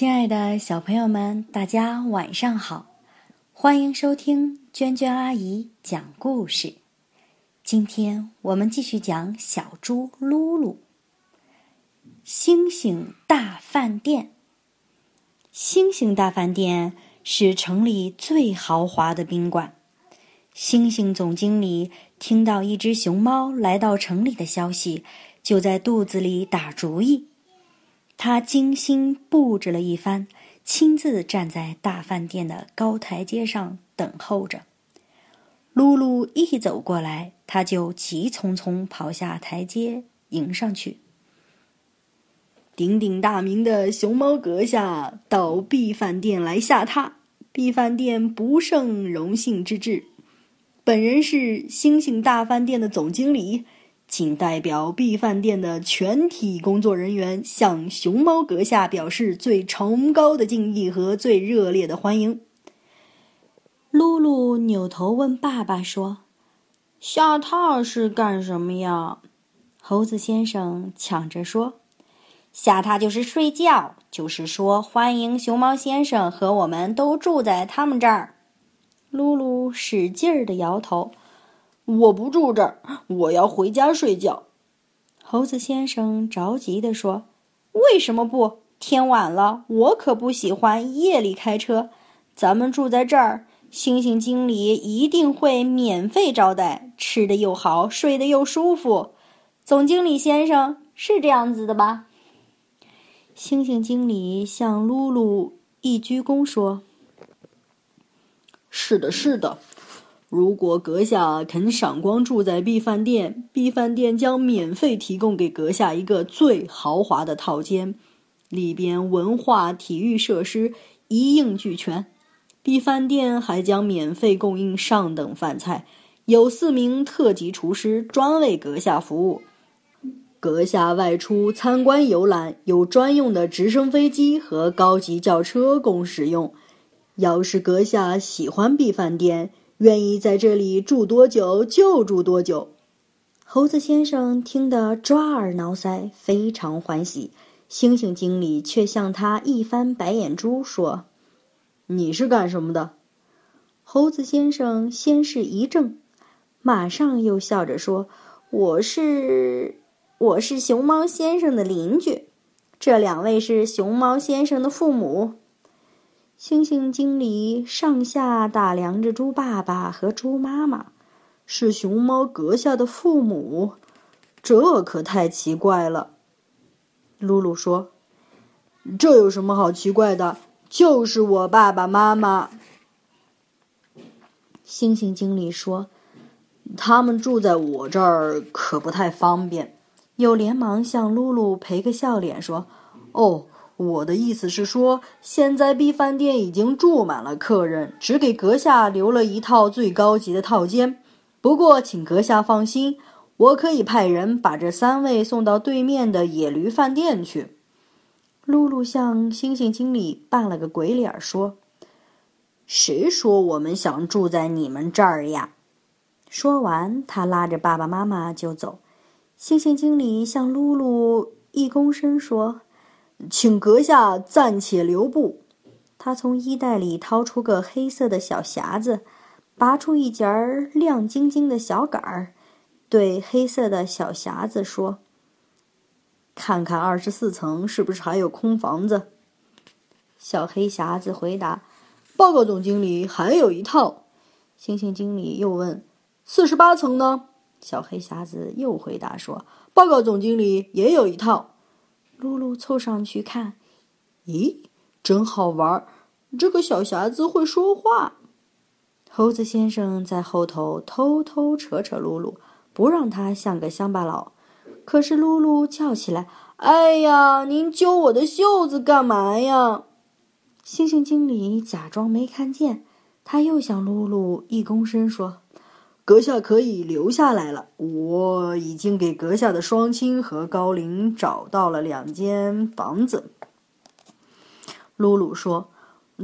亲爱的小朋友们，大家晚上好！欢迎收听娟娟阿姨讲故事。今天我们继续讲小猪噜噜。星星大饭店，星星大饭店是城里最豪华的宾馆。星星总经理听到一只熊猫来到城里的消息，就在肚子里打主意。他精心布置了一番，亲自站在大饭店的高台阶上等候着。露露一走过来，他就急匆匆跑下台阶迎上去。鼎鼎大名的熊猫阁下到 B 饭店来下榻，B 饭店不胜荣幸之至。本人是星星大饭店的总经理。请代表 B 饭店的全体工作人员向熊猫阁下表示最崇高的敬意和最热烈的欢迎。露露扭头问爸爸说：“下榻是干什么呀？”猴子先生抢着说：“下榻就是睡觉，就是说欢迎熊猫先生和我们都住在他们这儿。”露露使劲儿的摇头。我不住这儿，我要回家睡觉。猴子先生着急地说：“为什么不？天晚了，我可不喜欢夜里开车。咱们住在这儿，星星经理一定会免费招待，吃的又好，睡得又舒服。总经理先生是这样子的吧？”星星经理向露露一鞠躬说：“是的，是的。”如果阁下肯赏光住在 B 饭店，B 饭店将免费提供给阁下一个最豪华的套间，里边文化、体育设施一应俱全。B 饭店还将免费供应上等饭菜，有四名特级厨师专为阁下服务。阁下外出参观游览，有专用的直升飞机和高级轿车供使用。要是阁下喜欢 B 饭店，愿意在这里住多久就住多久。猴子先生听得抓耳挠腮，非常欢喜。猩猩经理却向他一翻白眼珠，说：“你是干什么的？”猴子先生先是一怔，马上又笑着说：“我是我是熊猫先生的邻居，这两位是熊猫先生的父母。”星星经理上下打量着猪爸爸和猪妈妈，是熊猫阁下的父母，这可太奇怪了。露露说：“这有什么好奇怪的？就是我爸爸妈妈。”星星经理说：“他们住在我这儿可不太方便。”又连忙向露露赔个笑脸说：“哦。”我的意思是说，现在 B 饭店已经住满了客人，只给阁下留了一套最高级的套间。不过，请阁下放心，我可以派人把这三位送到对面的野驴饭店去。露露向星星经理扮了个鬼脸，说：“谁说我们想住在你们这儿呀？”说完，他拉着爸爸妈妈就走。星星经理向露露一躬身说。请阁下暂且留步。他从衣袋里掏出个黑色的小匣子，拔出一截亮晶晶的小杆儿，对黑色的小匣子说：“看看二十四层是不是还有空房子？”小黑匣子回答：“报告总经理，还有一套。”星星经理又问：“四十八层呢？”小黑匣子又回答说：“报告总经理，也有一套。”露露凑上去看，咦，真好玩！这个小匣子会说话。猴子先生在后头偷偷扯扯露露，不让他像个乡巴佬。可是露露叫起来：“哎呀，您揪我的袖子干嘛呀？”猩猩经理假装没看见，他又向露露一躬身说。阁下可以留下来了。我已经给阁下的双亲和高龄找到了两间房子。露露说：“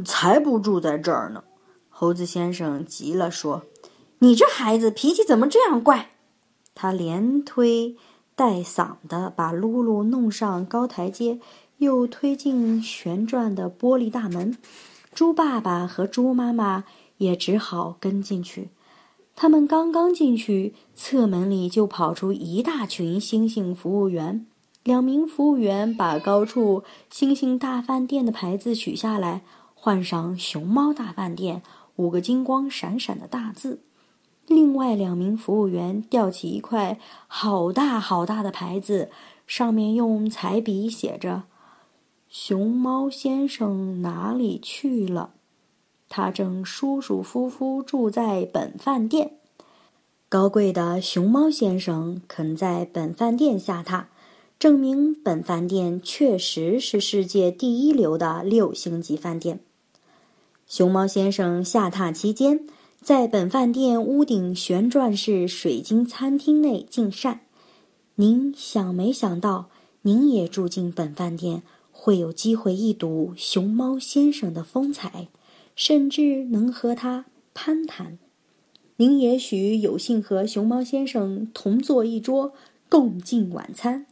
才不住在这儿呢！”猴子先生急了，说：“你这孩子脾气怎么这样怪？”他连推带搡的把露露弄上高台阶，又推进旋转的玻璃大门。猪爸爸和猪妈妈也只好跟进去。他们刚刚进去，侧门里就跑出一大群星星服务员。两名服务员把高处“星星大饭店”的牌子取下来，换上“熊猫大饭店”五个金光闪闪的大字。另外两名服务员吊起一块好大好大的牌子，上面用彩笔写着：“熊猫先生哪里去了？他正舒舒服服住在本饭店。高贵的熊猫先生肯在本饭店下榻，证明本饭店确实是世界第一流的六星级饭店。熊猫先生下榻期间。”在本饭店屋顶旋转式水晶餐厅内进膳，您想没想到，您也住进本饭店，会有机会一睹熊猫先生的风采，甚至能和他攀谈。您也许有幸和熊猫先生同坐一桌，共进晚餐。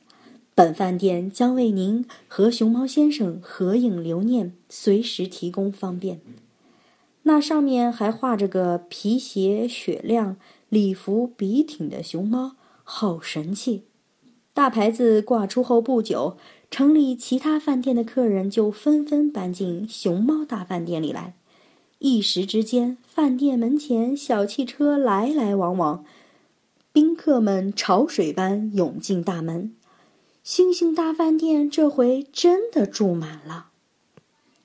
本饭店将为您和熊猫先生合影留念，随时提供方便。那上面还画着个皮鞋雪亮、礼服笔挺的熊猫，好神气！大牌子挂出后不久，城里其他饭店的客人就纷纷搬进熊猫大饭店里来。一时之间，饭店门前小汽车来来往往，宾客们潮水般涌进大门。星星大饭店这回真的住满了。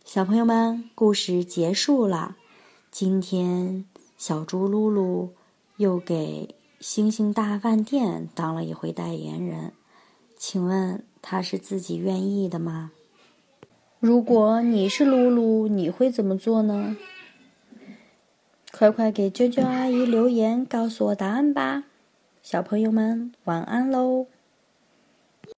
小朋友们，故事结束了。今天，小猪噜噜又给星星大饭店当了一回代言人。请问他是自己愿意的吗？如果你是噜噜，你会怎么做呢？快快给娟娟阿姨留言，告诉我答案吧！小朋友们，晚安喽！